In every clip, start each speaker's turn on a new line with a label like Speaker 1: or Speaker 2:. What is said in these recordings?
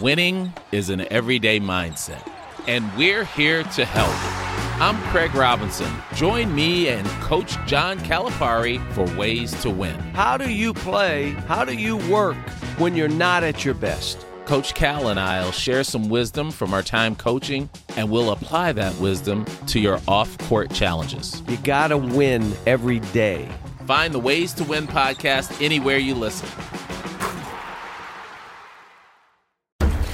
Speaker 1: Winning is an everyday mindset, and we're here to help. I'm Craig Robinson. Join me and Coach John Calipari for Ways to Win.
Speaker 2: How do you play? How do you work when you're not at your best?
Speaker 1: Coach Cal and I will share some wisdom from our time coaching, and we'll apply that wisdom to your off court challenges.
Speaker 2: You got to win every day.
Speaker 1: Find the Ways to Win podcast anywhere you listen.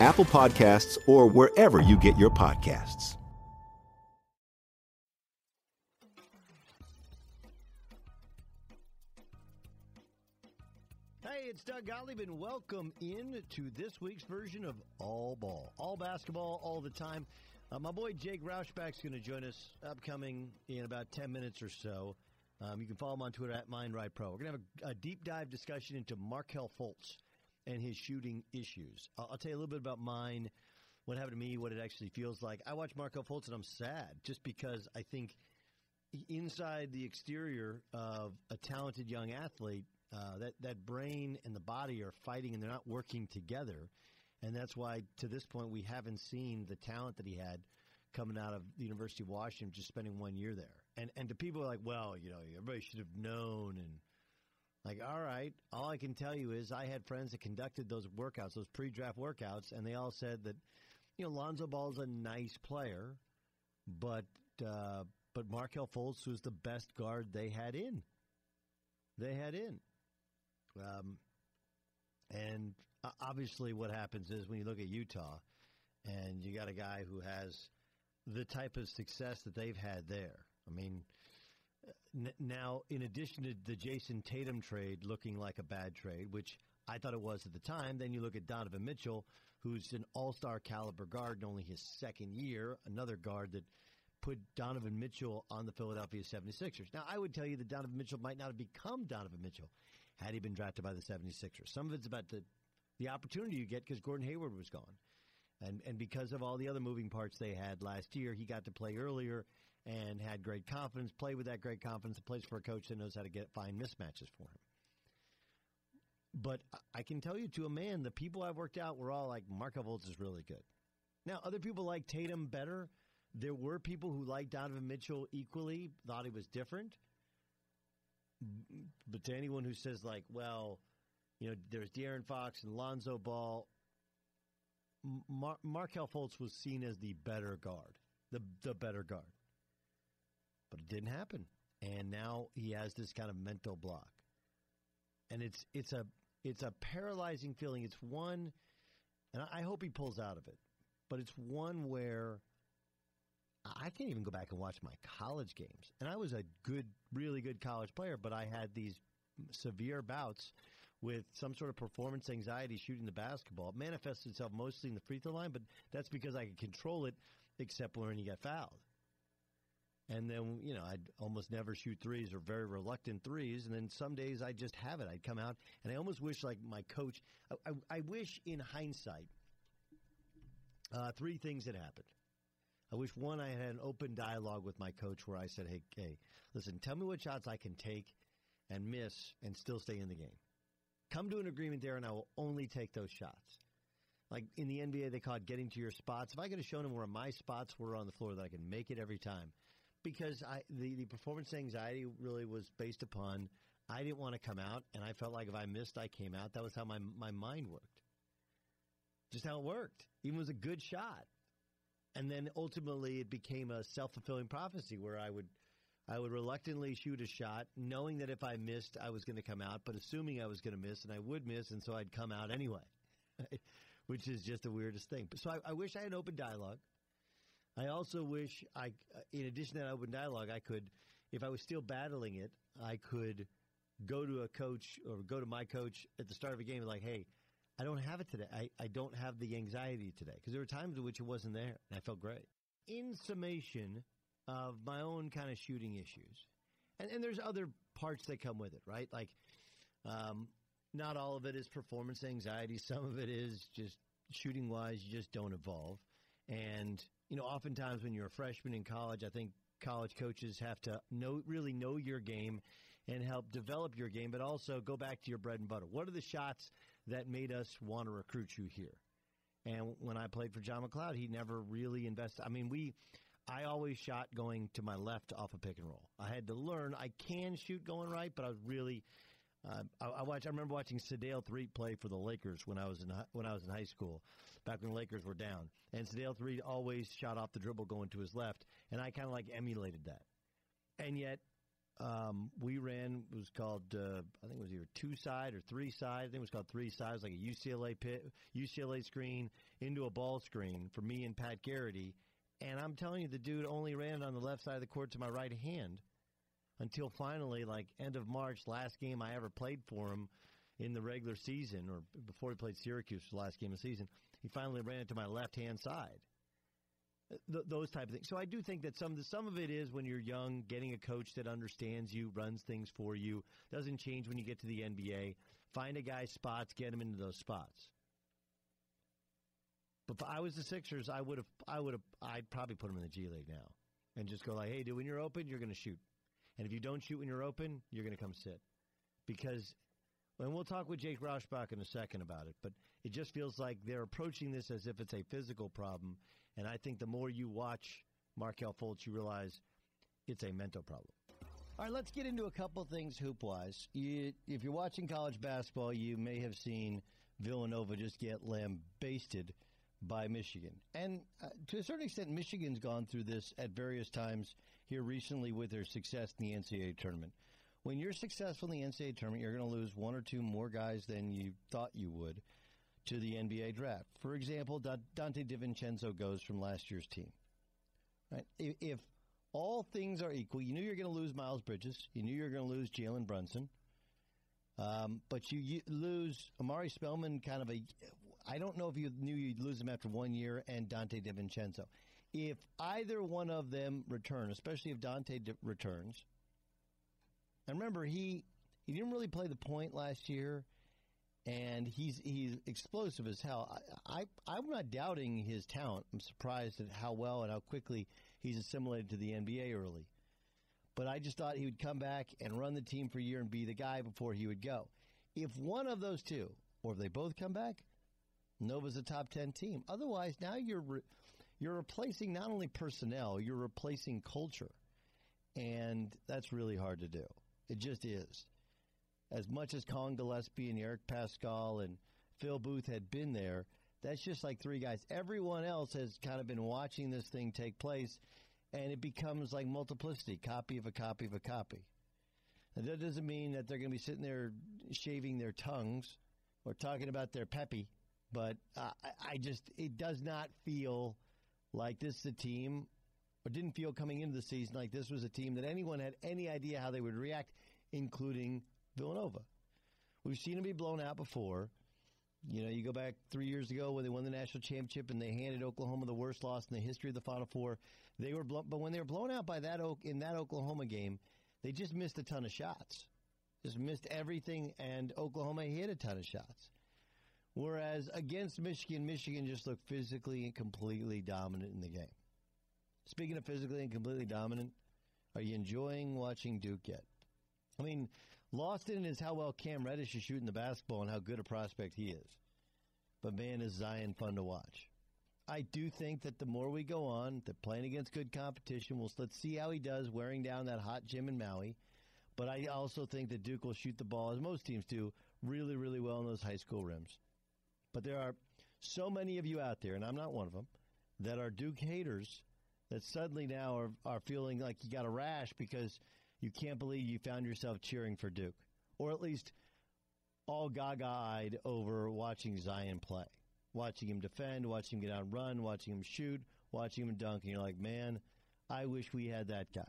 Speaker 3: Apple Podcasts, or wherever you get your podcasts.
Speaker 4: Hey, it's Doug Gottlieb, and welcome in to this week's version of All Ball. All basketball, all the time. Uh, my boy Jake Rauschbach's going to join us upcoming in about 10 minutes or so. Um, you can follow him on Twitter at MindRightPro. We're going to have a, a, deep dive discussion into Markelle Fultz and his shooting issues. I'll, I'll, tell you a little bit about mine, what happened to me, what it actually feels like. I watch Markelle Fultz and I'm sad just because I think inside the exterior of a talented young athlete, uh, that, that brain and the body are fighting and they're not working together. And that's why, to this point, we haven't seen the talent that he had coming out of the University of Washington, just spending one year there. And and to people like, well, you know, everybody should have known. And like, all right, all I can tell you is I had friends that conducted those workouts, those pre-draft workouts, and they all said that, you know, Lonzo Ball's a nice player, but uh, but Markelle Fultz was the best guard they had in. They had in. Um, and obviously, what happens is when you look at Utah, and you got a guy who has the type of success that they've had there. I mean, now in addition to the Jayson Tatum trade looking like a bad trade, which I thought it was at the time, then you look at Donovan Mitchell, who's an all-star caliber guard in only his second year, another guard that put Donovan Mitchell on the Philadelphia 76ers. Now, I would tell you that Donovan Mitchell might not have become Donovan Mitchell had he been drafted by the 76ers. Some of it's about the the opportunity you get because Gordon Hayward was gone. And and because of all the other moving parts they had last year, he got to play earlier and had great confidence, played with that great confidence, and plays for a coach that knows how to get find mismatches for him. But I can tell you to a man, the people I've worked out were all like, Markelle Fultz is really good. Now, other people like Tatum better. There were people who liked Donovan Mitchell equally, thought he was different. But to anyone who says, like, well, you know, there's De'Aaron Fox and Lonzo Ball, Mar- Markelle Fultz was seen as the better guard, the the better guard, but it didn't happen, and now he has this kind of mental block, and it's it's a it's a paralyzing feeling. It's one and I hope he pulls out of it. But it's one where I can't even go back and watch my college games. And I was a good, really good college player, but I had these severe bouts with some sort of performance anxiety shooting the basketball. It manifested itself mostly in the free throw line, but that's because I could control it, except when you get fouled. And then, you know, I'd almost never shoot threes or very reluctant threes. And then some days I'd just have it. I'd come out and I almost wish, like, my coach, I, I, I wish in hindsight, uh, three things had happened. I wish one, I had an open dialogue with my coach where I said, hey, hey, listen, tell me what shots I can take and miss and still stay in the game. Come to an agreement there and I will only take those shots. Like in the NBA, they call it getting to your spots. If I could have shown him where my spots were on the floor, that I can make it every time because I the, the performance anxiety really was based upon I didn't want to come out, and I felt like if I missed, I came out. That was how my my mind worked. Just how it worked. Even was a good shot, and then ultimately it became a self fulfilling prophecy where I would. I would reluctantly shoot a shot, knowing that if I missed, I was going to come out, but assuming I was going to miss, and I would miss, and so I'd come out anyway, which is just the weirdest thing. So I, I wish I had open dialogue. I also wish I, in addition to that open dialogue, I could, if I was still battling it, I could go to a coach or go to my coach at the start of a game and like, hey, I don't have it today. I, I don't have the anxiety today. Because there were times in which it wasn't there, and I felt great. In summation of my own kind of shooting issues, and, and there's other parts that come with it, right? Like, um, not all of it is performance anxiety. Some of it is just shooting wise, you just don't evolve. And you know, oftentimes when you're a freshman in college, I think college coaches have to know really know your game and help develop your game, but also go back to your bread and butter. What are the shots that made us want to recruit you here? And when I played for John McLeod, he never really invested. I mean, we, I always shot going to my left off a pick and roll. I had to learn. I can shoot going right, but I was really uh, I, I watch. I remember watching Sedale Threatt play for the Lakers when I was in when I was in high school, back when the Lakers were down. And Sedale Threatt always shot off the dribble going to his left, and I kind of like emulated that. And yet, um, we ran was called uh, I think it was either two side or three side. I think it was called three sides, like a UCLA pit, UCLA screen into a ball screen for me and Pat Garrity. And I'm telling you, the dude only ran on the left side of the court to my right hand until finally, like end of March, last game I ever played for him in the regular season, or before he played Syracuse, the last game of the season, he finally ran it to my left hand side. Th- those type of things. So I do think that some of the, some of it is when you're young, getting a coach that understands you, runs things for you, doesn't change when you get to the NBA. Find a guy's spots, get him into those spots. But if I was the Sixers, I would have, I would have, I'd probably put him in the G League now, and just go like, hey, dude, when you're open, you're going to shoot. And if you don't shoot when you're open, you're going to come sit. Because, and we'll talk with Jake Rauschbach in a second about it, but it just feels like they're approaching this as if it's a physical problem. And I think the more you watch Markelle Fultz, you realize it's a mental problem. All right, let's get into a couple things hoop wise. You, if you're watching college basketball, you may have seen Villanova just get lambasted by Michigan. And uh, to a certain extent, Michigan's gone through this at various times here recently with their success in the NCAA tournament. When you're successful in the NCAA tournament, you're going to lose one or two more guys than you thought you would to the NBA draft. For example, Donte DiVincenzo goes from last year's team. Right? If, all things are equal, you knew you were going to lose Miles Bridges, you knew you were going to lose Jalen Brunson, um, but you, you, lose Omari Spellman, kind of a I don't know if you knew you'd lose him after one year and Donte DiVincenzo. If either one of them return, especially if Dante D- returns, and remember he he didn't really play the point last year, and he's he's explosive as hell. I, I I'm not doubting his talent. I'm surprised at how well and how quickly he's assimilated to the NBA early. But I just thought he would come back and run the team for a year and be the guy before he would go. If one of those two, or if they both come back, Nova's a top 10 team. Otherwise, now you're re- you're replacing not only personnel, you're replacing culture. And that's really hard to do. It just is. As much as Collin Gillespie and Eric Paschall and Phil Booth had been there, that's just like three guys. Everyone else has kind of been watching this thing take place, and it becomes like multiplicity copy of a copy of a copy. And that doesn't mean that they're going to be sitting there shaving their tongues or talking about their peppy but uh, I, I just it does not feel like this is a team, or didn't feel coming into the season like this was a team that anyone had any idea how they would react, including Villanova. We've seen them be blown out before. You know, you go back three years ago when they won the national championship and they handed Oklahoma the worst loss in the history of the Final Four. They were, blown, but when they were blown out by that in that Oklahoma game, they just missed a ton of shots, just missed everything, and Oklahoma hit a ton of shots. Whereas against Michigan, Michigan just looked physically and completely dominant in the game. Speaking of physically and completely dominant, are you enjoying watching Duke yet? I mean, lost in is how well Cam Reddish is shooting the basketball and how good a prospect he is. But man, is Zion fun to watch. I do think that the more we go on, that playing against good competition, we'll let's see how he does wearing down that hot gym in Maui. But I also think that Duke will shoot the ball, as most teams do, really, really well in those high school rims. But there are so many of you out there, and I'm not one of them, that are Duke haters that suddenly now are, are feeling like you got a rash because you can't believe you found yourself cheering for Duke. Or at least all gaga eyed over watching Zion play, watching him defend, watching him get out and run, watching him shoot, watching him dunk. And you're like, man, I wish we had that guy.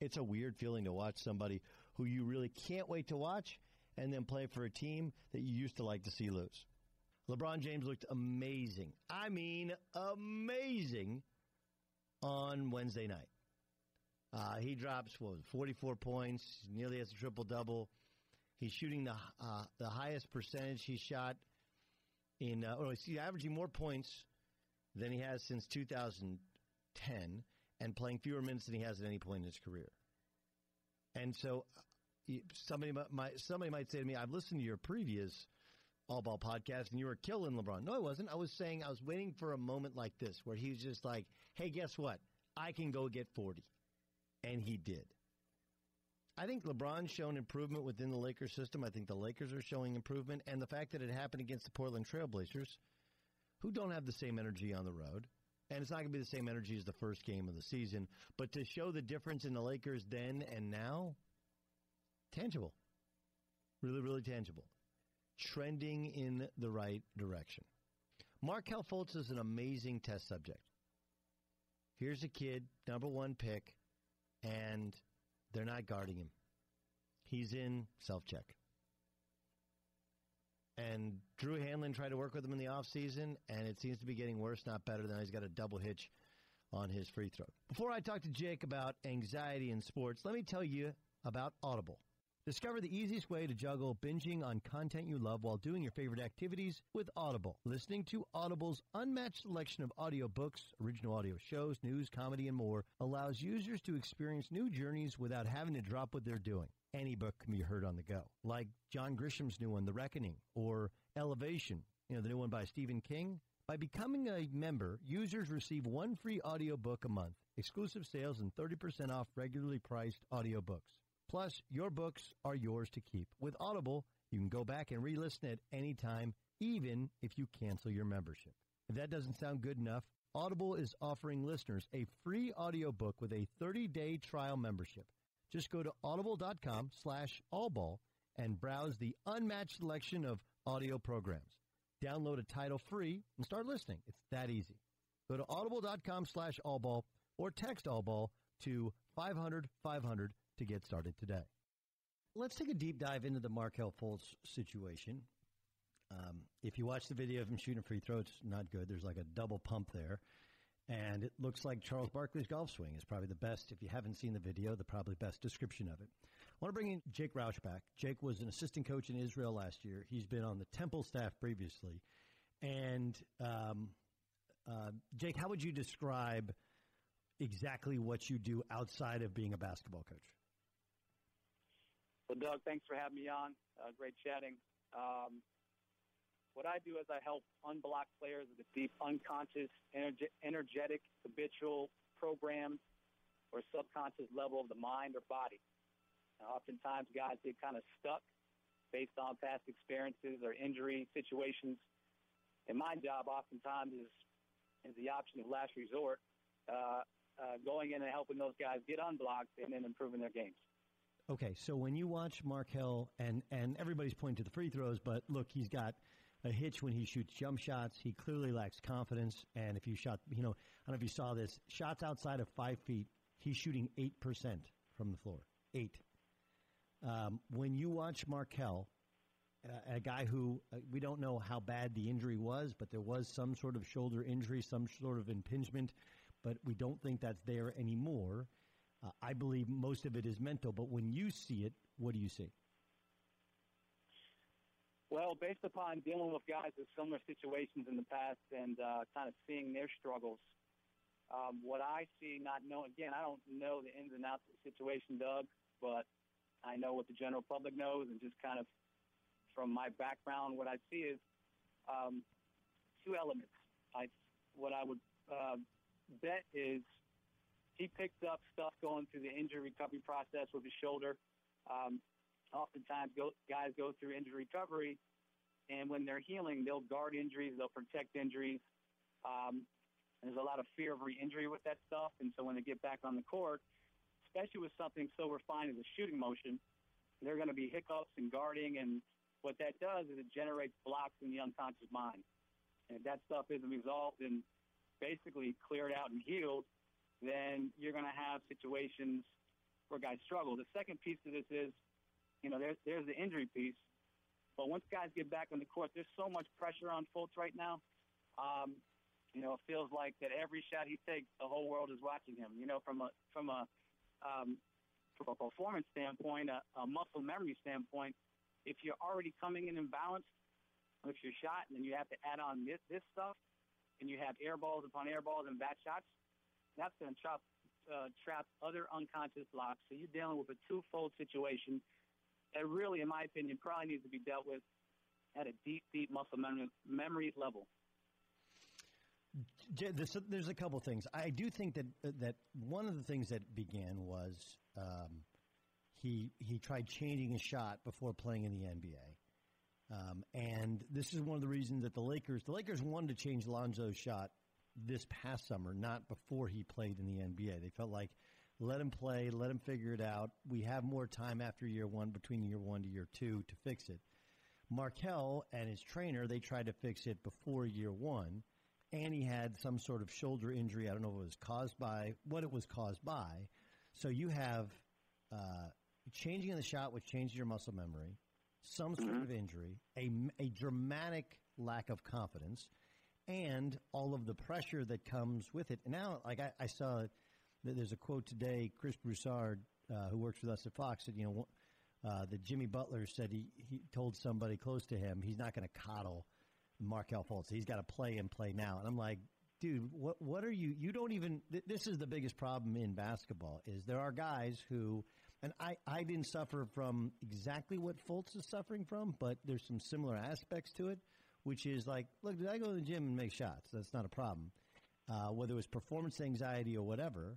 Speaker 4: It's a weird feeling to watch somebody who you really can't wait to watch and then play for a team that you used to like to see lose. LeBron James looked amazing. I mean, amazing on Wednesday night. Uh, he drops what 44 points, nearly has a triple double. He's shooting the uh, the highest percentage he shot in. Uh, or he's averaging more points than he has since 2010, and playing fewer minutes than he has at any point in his career. And so somebody might somebody might say to me, "I've listened to your previous All Ball podcast, and you were killing LeBron." No, I wasn't. I was saying I was waiting for a moment like this where he was just like, "Hey, guess what? I can go get 40," and he did. I think LeBron's shown improvement within the Lakers system. I think the Lakers are showing improvement, and the fact that it happened against the Portland Trailblazers, who don't have the same energy on the road. And it's not going to be the same energy as the first game of the season. But to show the difference in the Lakers then and now, tangible. Really, really tangible. Trending in the right direction. Markelle Fultz is an amazing test subject. Here's a kid, number one pick, and they're not guarding him. He's in self check. And Drew Hanlen tried to work with him in the offseason, and it seems to be getting worse, not better. Than he's got a double hitch on his free throw. Before I talk to Jake about anxiety in sports, let me tell you about Audible. Discover the easiest way to juggle binging on content you love while doing your favorite activities with Audible. Listening to Audible's unmatched selection of audiobooks, original audio shows, news, comedy, and more allows users to experience new journeys without having to drop what they're doing. Any book can be heard on the go, like John Grisham's new one, The Reckoning, or Elevation, you know, the new one by Stephen King. By becoming a member, users receive one free audiobook a month, exclusive sales, and 30% off regularly priced audiobooks. Plus, your books are yours to keep. With Audible, you can go back and re-listen at any time, even if you cancel your membership. If that doesn't sound good enough, Audible is offering listeners a free audiobook with a 30-day trial membership. Just go to audible.com slash allball and browse the unmatched selection of audio programs. Download a title free and start listening. It's that easy. Go to audible.com slash allball or text allball to 500 500 to get started today. Let's take a deep dive into the Markelle Fultz situation. Um, if you watch the video of him shooting free throws, it's not good. There's like a double pump there. And it looks like Charles Barkley's golf swing is probably the best. If you haven't seen the video, the probably best description of it. I want to bring in Jake Rauschbach. Jake was an assistant coach in Israel last year. He's been on the Temple staff previously. And um, uh, Jake, how would you describe exactly what you do outside of being a basketball coach?
Speaker 5: Well, Doug, thanks for having me on. Uh, great chatting. Um, what I do is I help unblock players with a deep, unconscious, energe- energetic, habitual programs or subconscious level of the mind or body. Now, oftentimes, guys get kind of stuck based on past experiences or injury situations. And my job, oftentimes, is is the option of last resort, uh, uh, going in and helping those guys get unblocked and then improving their games.
Speaker 4: Okay, so when you watch Markelle, and and everybody's pointing to the free throws, but look, he's got a hitch when he shoots jump shots. He clearly lacks confidence. And if you shot, you know, I don't know if you saw this, shots outside of five feet, he's shooting 8% from the floor. Eight. Um, when you watch Markelle, uh, a guy who uh, we don't know how bad the injury was, but there was some sort of shoulder injury, some sort of impingement, but we don't think that's there anymore. Uh, I believe most of it is mental, but when you see it, what do you see?
Speaker 5: Well, based upon dealing with guys with similar situations in the past and uh, kind of seeing their struggles, um, what I see, not knowing, again, I don't know the ins and outs of the situation, Doug, but I know what the general public knows, and just kind of from my background, what I see is um, two elements. I, what I would uh, bet is he picked up stuff going through the injury recovery process with his shoulder. Um, oftentimes go, guys go through injury recovery, and when they're healing, they'll guard injuries, they'll protect injuries. Um, there's a lot of fear of re-injury with that stuff, and so when they get back on the court, especially with something so refined as a shooting motion, there are going to be hiccups and guarding, and what that does is it generates blocks in the unconscious mind. And if that stuff isn't resolved and basically cleared out and healed, then you're going to have situations where guys struggle. The second piece of this is you know, there's there's the injury piece. But once guys get back on the court, there's so much pressure on Fultz right now. Um, you know, it feels like that every shot he takes, the whole world is watching him. You know, from a from a um, from a performance standpoint, a, a muscle memory standpoint, if you're already coming in imbalanced with your shot, and then you have to add on this, this stuff, and you have air balls upon air balls and bad shots, that's going to trap uh, trap other unconscious blocks. So you're dealing with a twofold situation that really, in my opinion, probably needs to be dealt with at a deep, deep muscle memory, memory level.
Speaker 4: There's a couple things. I do think that that one of the things that began was um, he he tried changing his shot before playing in the NBA, um, and this is one of the reasons that the Lakers the Lakers wanted to change Lonzo's shot this past summer, not before he played in the NBA. They felt like let him play. Let him figure it out. We have more time after year one, between year one to year two, to fix it. Markelle and his trainer, they tried to fix it before year one, and he had some sort of shoulder injury. I don't know if it was caused by what it was caused by. So you have uh, changing in the shot, which changes your muscle memory, some sort of injury, a, a dramatic lack of confidence, and all of the pressure that comes with it. And now, like I, I saw there's a quote today. Chris Broussard, uh, who works with us at Fox, said, you know, uh, that Jimmy Butler said he, he told somebody close to him he's not going to coddle Markelle Fultz. He's got to play and play now. And I'm like, dude, what what are you? You don't even. Th- this is the biggest problem in basketball. Is there are guys who, and I I didn't suffer from exactly what Fultz is suffering from, but there's some similar aspects to it, which is like, look, did I go to the gym and make shots? That's not a problem. Uh, whether it was performance anxiety or whatever,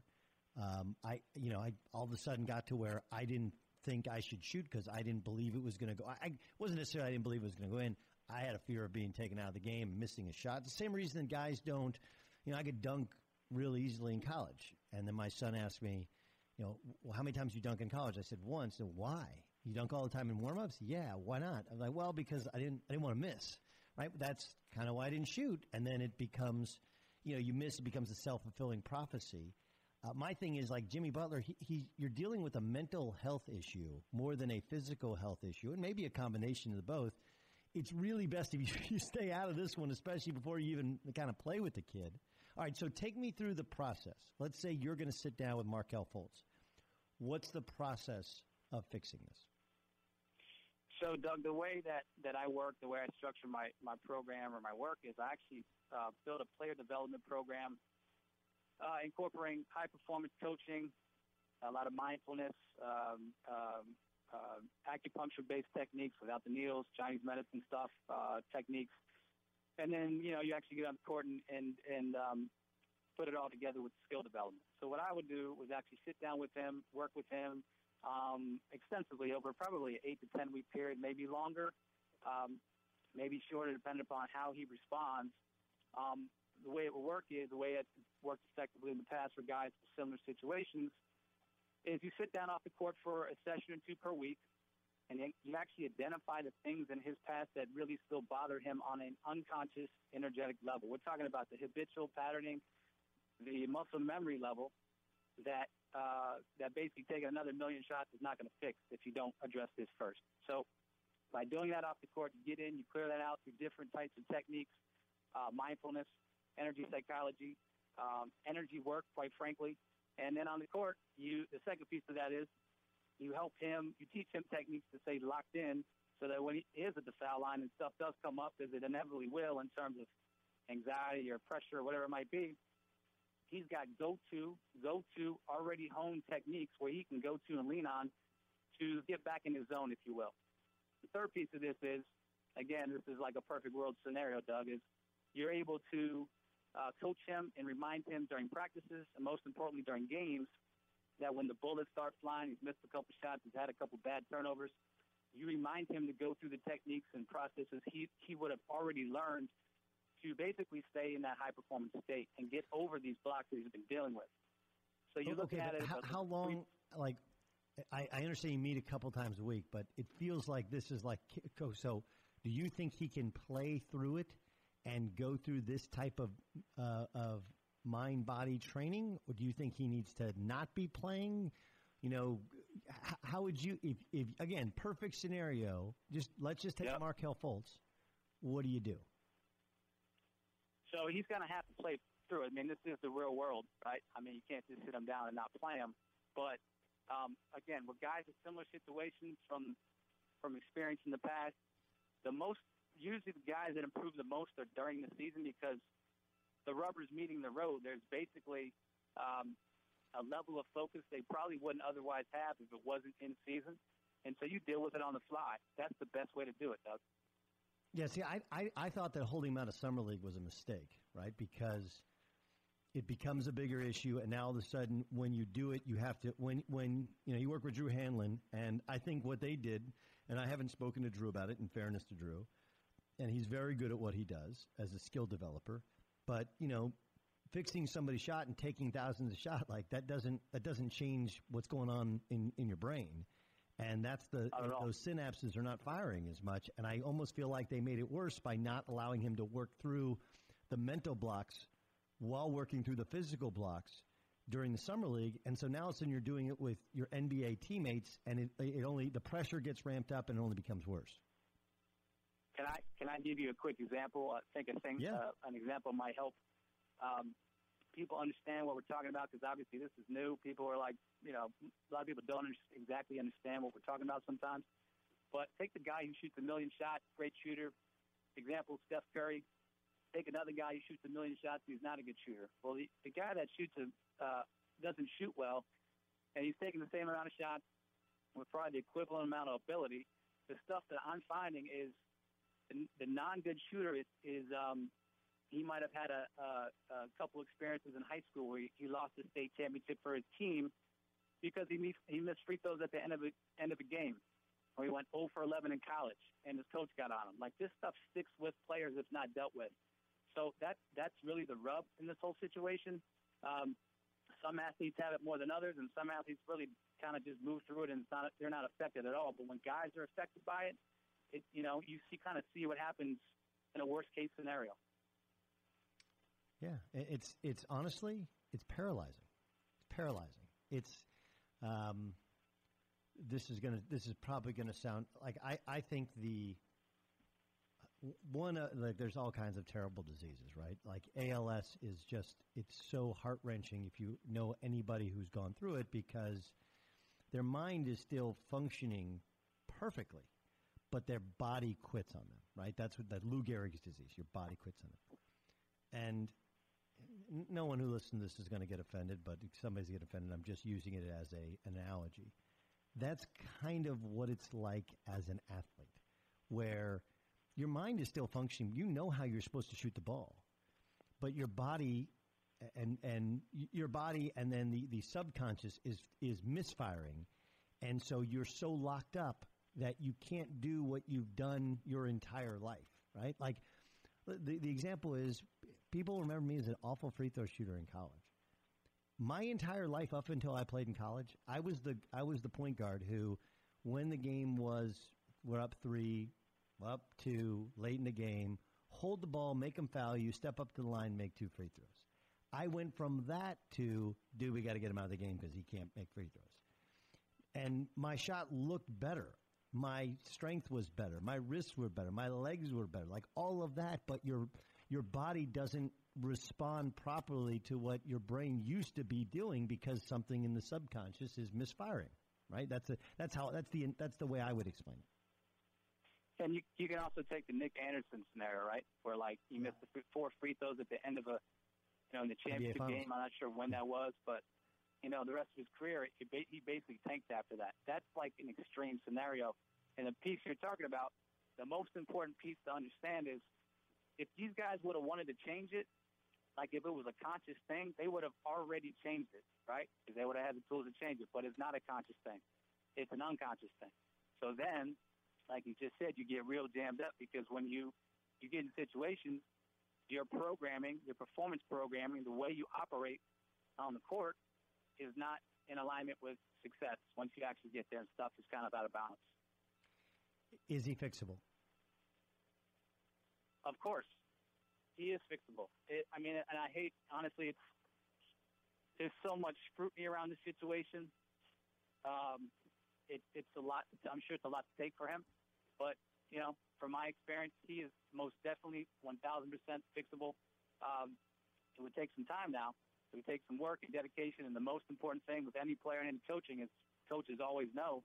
Speaker 4: um, I, you know, I all of a sudden got to where I didn't think I should shoot because I didn't believe it was going to go. I, I wasn't necessarily I didn't believe it was going to go in. I had a fear of being taken out of the game, missing a shot. The same reason that guys don't. You know, I could dunk really easily in college, and then my son asked me, you know, well, how many times you dunk in college? I said once. And why? You dunk all the time in warm-ups? Yeah. Why not? I'm like, well, because I didn't. I didn't want to miss. Right. That's kind of why I didn't shoot. And then it becomes, you know, you miss. It becomes a self-fulfilling prophecy. Uh, my thing is like Jimmy Butler. He, he, you're dealing with a mental health issue more than a physical health issue, and maybe a combination of the both. It's really best if you, you stay out of this one, especially before you even kind of play with the kid. All right, so take me through the process. Let's say you're going to sit down with Markelle Fultz. What's the process of fixing this?
Speaker 5: So, Doug, the way that, that I work, the way I structure my, my program or my work is I actually uh, build a player development program uh, incorporating high performance coaching, a lot of mindfulness, um, um, uh, acupuncture based techniques without the needles, Chinese medicine stuff, uh, techniques. And then, you know, you actually get on the court and, and, and um, put it all together with skill development. So, what I would do was actually sit down with him, work with him um, extensively over probably an eight to 10 week period, maybe longer, um, maybe shorter, depending upon how he responds. Um, the way it will work is the way it worked effectively in the past for guys in similar situations is you sit down off the court for a session or two per week. and you actually identify the things in his past that really still bother him on an unconscious, energetic level. We're talking about the habitual patterning, the muscle memory level that uh, that basically taking another million shots is not going to fix if you don't address this first. So by doing that off the court, you get in, you clear that out through different types of techniques, uh, mindfulness, energy psychology, um, energy work, quite frankly. And then on the court, you the second piece of that is you help him, you teach him techniques to stay locked in so that when he is at the foul line and stuff does come up, as it inevitably will in terms of anxiety or pressure or whatever it might be, he's got go-to, go-to already honed techniques where he can go to and lean on to get back in his zone, if you will. The third piece of this is, again, this is like a perfect world scenario, Doug, is you're able to uh, coach him and remind him during practices and most importantly during games that when the bullets start flying, he's missed a couple shots, he's had a couple bad turnovers. You remind him to go through the techniques and processes he, he would have already learned to basically stay in that high performance state and get over these blocks that he's been dealing with. So you look
Speaker 4: okay,
Speaker 5: at it.
Speaker 4: How, how long, like, I, I understand you meet a couple times a week, but it feels like this is like so. Do you think he can play through it and go through this type of uh, of mind body training, or do you think he needs to not be playing? You know, how would you, if, if again, perfect scenario, just let's just take yep. Markelle Fultz. What do you do?
Speaker 5: So he's going to have to play through it. I mean, this is the real world, right? I mean, you can't just sit him down and not play him. But um, again, with guys in similar situations from from experience in the past, the most usually the guys that improve the most are during the season because the rubber's meeting the road. There's basically um, a level of focus they probably wouldn't otherwise have if it wasn't in season. And so you deal with it on the fly. That's the best way to do it, Doug.
Speaker 4: Yeah, see, I, I, I thought that holding him out of Summer League was a mistake, right? Because it becomes a bigger issue, and now all of a sudden, when you do it, you have to when when you know you work with Drew Hanlen, and I think what they did, and I haven't spoken to Drew about it. In fairness to Drew, and he's very good at what he does as a skill developer. But you know, fixing somebody's shot and taking thousands of shots like that doesn't that doesn't change what's going on in in your brain. And that's the those synapses are not firing as much. And I almost feel like they made it worse by not allowing him to work through the mental blocks while working through the physical blocks during the summer league. And so now, then you're doing it with your NBA teammates, and it, it only the pressure gets ramped up and it only becomes worse.
Speaker 5: Can I can I give you a quick example? I think a thing,
Speaker 4: yeah.
Speaker 5: uh, an example might help um, people understand what we're talking about because obviously this is new. People are like, you know, a lot of people don't exactly understand what we're talking about sometimes. But take the guy who shoots a million shots, great shooter. Example: Steph Curry. Take another guy who shoots a million shots, he's not a good shooter. Well, the, the guy that shoots a uh, doesn't shoot well, and he's taking the same amount of shots with probably the equivalent amount of ability. The stuff that I'm finding is the, the non-good shooter is, is um, he might have had a, a, a couple experiences in high school where he, he lost the state championship for his team because he missed, he missed free throws at the end of a, end of a game. Or he went 0 for 11 in college, and his coach got on him. Like this stuff sticks with players if not dealt with. So that that's really the rub in this whole situation. Um, some athletes have it more than others, and some athletes really kind of just move through it and not, they're not affected at all. But when guys are affected by it, it, you know, you see kind of see what happens in a worst case scenario.
Speaker 4: Yeah, it's it's honestly it's paralyzing. It's paralyzing. It's um, this is gonna this is probably gonna sound like I I think the one uh, like there's all kinds of terrible diseases, right? Like ALS is just it's so heart wrenching if you know anybody who's gone through it because their mind is still functioning perfectly but their body quits on them, right? That's what that Lou Gehrig's disease. Your body quits on them, And no one who listens to this is going to get offended, but somebody's going to get offended. I'm just using it as a analogy. That's kind of what it's like as an athlete, where your mind is still functioning. You know how you're supposed to shoot the ball, but your body and and your body and then the, the subconscious is is misfiring, and so you're so locked up that you can't do what you've done your entire life, right? Like the, the example is people remember me as an awful free throw shooter in college. My entire life up until I played in college, I was the I was the point guard who when the game was we're up three, up two, late in the game, hold the ball, make them foul you, step up to the line, make two free throws. I went from that to, dude, we got to get him out of the game because he can't make free throws. And my shot looked better. My strength was better. My wrists were better. My legs were better. Like all of that, but your your body doesn't respond properly to what your brain used to be doing because something in the subconscious is misfiring. Right? That's a, that's how that's the that's the way I would explain it.
Speaker 5: And you you can also take the Nick Anderson scenario, right? Where like he missed the four free throws at the end of a you know in the championship game. I'm not sure when that was, but you know the rest of his career he basically tanked after that. That's like an extreme scenario. And the piece you're talking about, the most important piece to understand is if these guys would have wanted to change it, like if it was a conscious thing, they would have already changed it, right? Because they would have had the tools to change it. But it's not a conscious thing; it's an unconscious thing. So then, like you just said, you get real jammed up because when you you get in situations, your programming, your performance programming, the way you operate on the court is not in alignment with success. Once you actually get there, and stuff is kind of out of balance.
Speaker 4: Is he fixable?
Speaker 5: Of course he is fixable. It, I mean, and I hate honestly, it's there's so much scrutiny around the situation. Um, it, it's a lot. I'm sure it's a lot to take for him, but you know, from my experience, he is most definitely 1,000% fixable. Um, it would take some time now. It would take some work and dedication. And the most important thing with any player and any coaching, as coaches always know,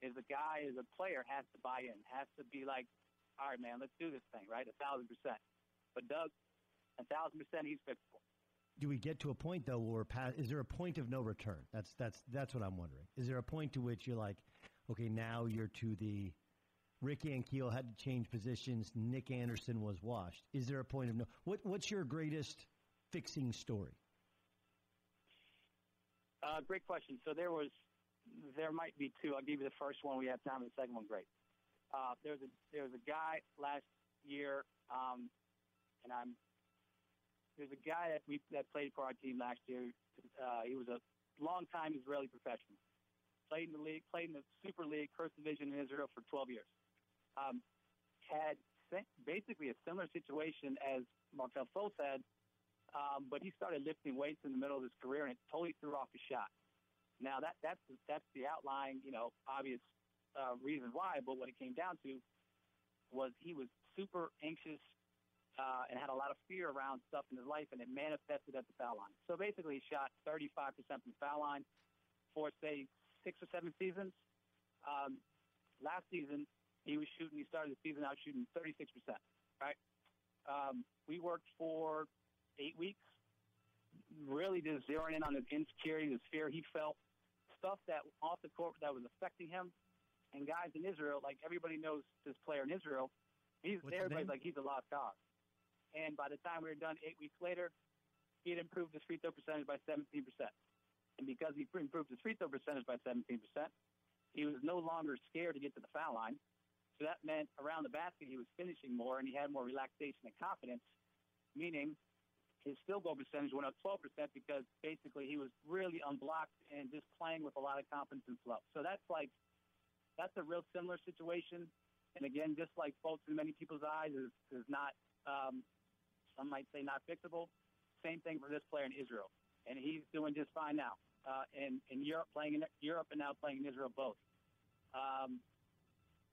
Speaker 5: is the guy as a player has to buy in, has to be like, all right, man, let's do this thing, right? A thousand percent. But Doug, a thousand percent, he's fixable.
Speaker 4: Do we get to a point though where past, is there a point of no return? That's that's that's what I'm wondering. Is there a point to which you're like, okay, now you're to the Rick Ankiel had to change positions. Nick Anderson was washed. Is there a point of no? What what's your greatest fixing story?
Speaker 5: Uh, great question. So there was, there might be two. I'll give you the first one. We have time. The second one, great. Uh, there was a there was a guy last year. Um, and I'm there's a guy that we that played for our team last year. Uh, he was a long-time Israeli professional. Played in the league, played in the Super League, first division in Israel for 12 years. Um, had basically a similar situation as Markelle Fultz had, um, but he started lifting weights in the middle of his career, and it totally threw off his shot. Now that that's that's the outlying, you know, obvious uh, reason why. But what it came down to was he was super anxious uh, and had a lot of fear around stuff in his life, and it manifested at the foul line. So basically, he shot 35% from the foul line for, say, six or seven seasons. Um, last season, he was shooting, he started the season out shooting 36%, right? Um, we worked for eight weeks, really just zeroing in on his insecurity, his fear he felt, stuff that off the court that was affecting him. And guys in Israel, like everybody knows this player in Israel, he's
Speaker 4: What's
Speaker 5: everybody's like he's a lost cause. And by the time we were done eight weeks later, he had improved his free throw percentage by 17%. And because he improved his free throw percentage by 17%, he was no longer scared to get to the foul line. So that meant around the basket, he was finishing more and he had more relaxation and confidence, meaning his field goal percentage went up 12% because basically he was really unblocked and just playing with a lot of confidence and flow. So that's like, that's a real similar situation. And again, just like Fultz in many people's eyes is, is not um, some might say not fixable. Same thing for this player in Israel, and he's doing just fine now. Uh, in in Europe, playing in Europe, and now playing in Israel both. Um,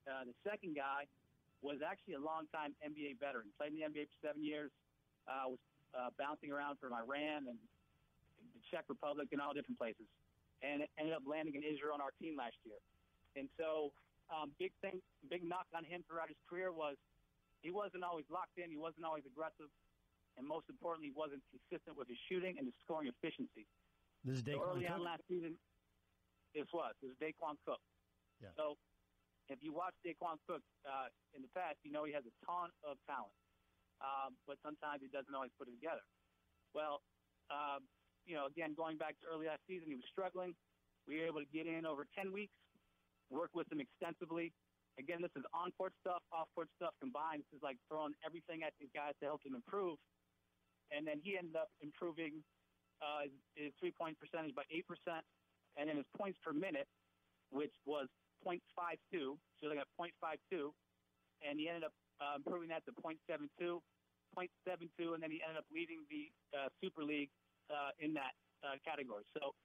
Speaker 5: uh, the second guy was actually a longtime NBA veteran. Played in the NBA for seven years. Uh, was uh, bouncing around from Iran and the Czech Republic and all different places, and ended up landing in Israel on our team last year. And so, um, big thing, big knock on him throughout his career was he wasn't always locked in. He wasn't always aggressive and most importantly, he wasn't consistent with his shooting and his scoring efficiency.
Speaker 4: This is Daequan
Speaker 5: so early
Speaker 4: Cook?
Speaker 5: on last season, this was. This is Daequan Cook.
Speaker 4: Yeah.
Speaker 5: So if you watch Daequan Cook uh, in the past, you know he has a ton of talent, um, but sometimes he doesn't always put it together. Well, um, you know, again, going back to early last season, he was struggling. We were able to get in over 10 weeks, work with him extensively. Again, this is on court stuff, off court stuff combined. This is like throwing everything at these guys to help them improve and then he ended up improving uh, his three point percentage by eight percent, and then his points per minute, which was .52, so like a .52, and he ended up uh, improving that to .72, .72, and then he ended up leading the uh, Super League uh, in that uh, category. So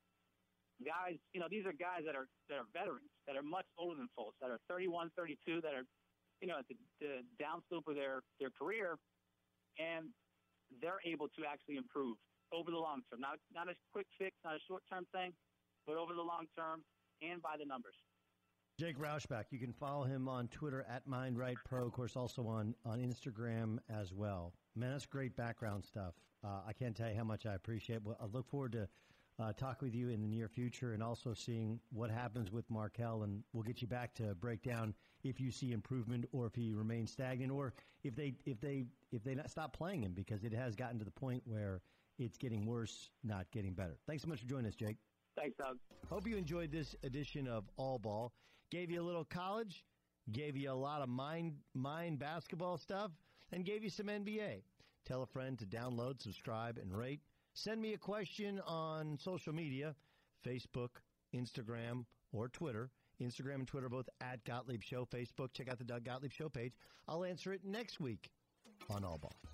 Speaker 5: guys, you know, these are guys that are that are veterans, that are much older than Fultz, that are 31, 32, that are, you know, at the, the downslope of their their career, and they're able to actually improve over the long term. Not not a quick fix, not a short term thing, but over the long term and by the numbers.
Speaker 4: Jake Rauschbach, you can follow him on Twitter at MindRightPro, of course, also on, on Instagram as well. Man, that's great background stuff. Uh, I can't tell you how much I appreciate. Well, I look forward to uh, talk with you in the near future and also seeing what happens with Markelle. And we'll get you back to break down if you see improvement or if he remains stagnant or if they if they if they not stop playing him because it has gotten to the point where it's getting worse, not getting better. Thanks so much for joining us, Jake.
Speaker 5: Thanks, Doug.
Speaker 4: Hope you enjoyed this edition of All Ball. Gave you a little college, gave you a lot of mind mind basketball stuff, and gave you some NBA. Tell a friend to download, subscribe, and rate. Send me a question on social media Facebook, Instagram, or Twitter. Instagram and Twitter both at Gottlieb Show. Facebook, check out the Doug Gottlieb Show page. I'll answer it next week on All Ball.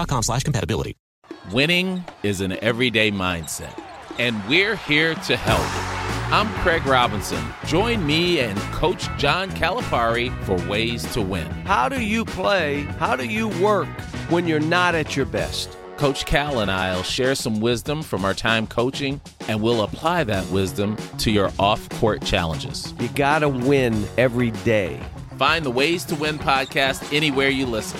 Speaker 6: com slash compatibility.
Speaker 1: Winning is an everyday mindset, and we're here to help. I'm Craig Robinson. Join me and Coach John Calipari for Ways to Win.
Speaker 2: How do you play? How do you work when you're not at your best?
Speaker 1: Coach Cal and I will share some wisdom from our time coaching, and we'll apply that wisdom to your off court challenges.
Speaker 2: You got to win every day.
Speaker 1: Find the Ways to Win podcast anywhere you listen.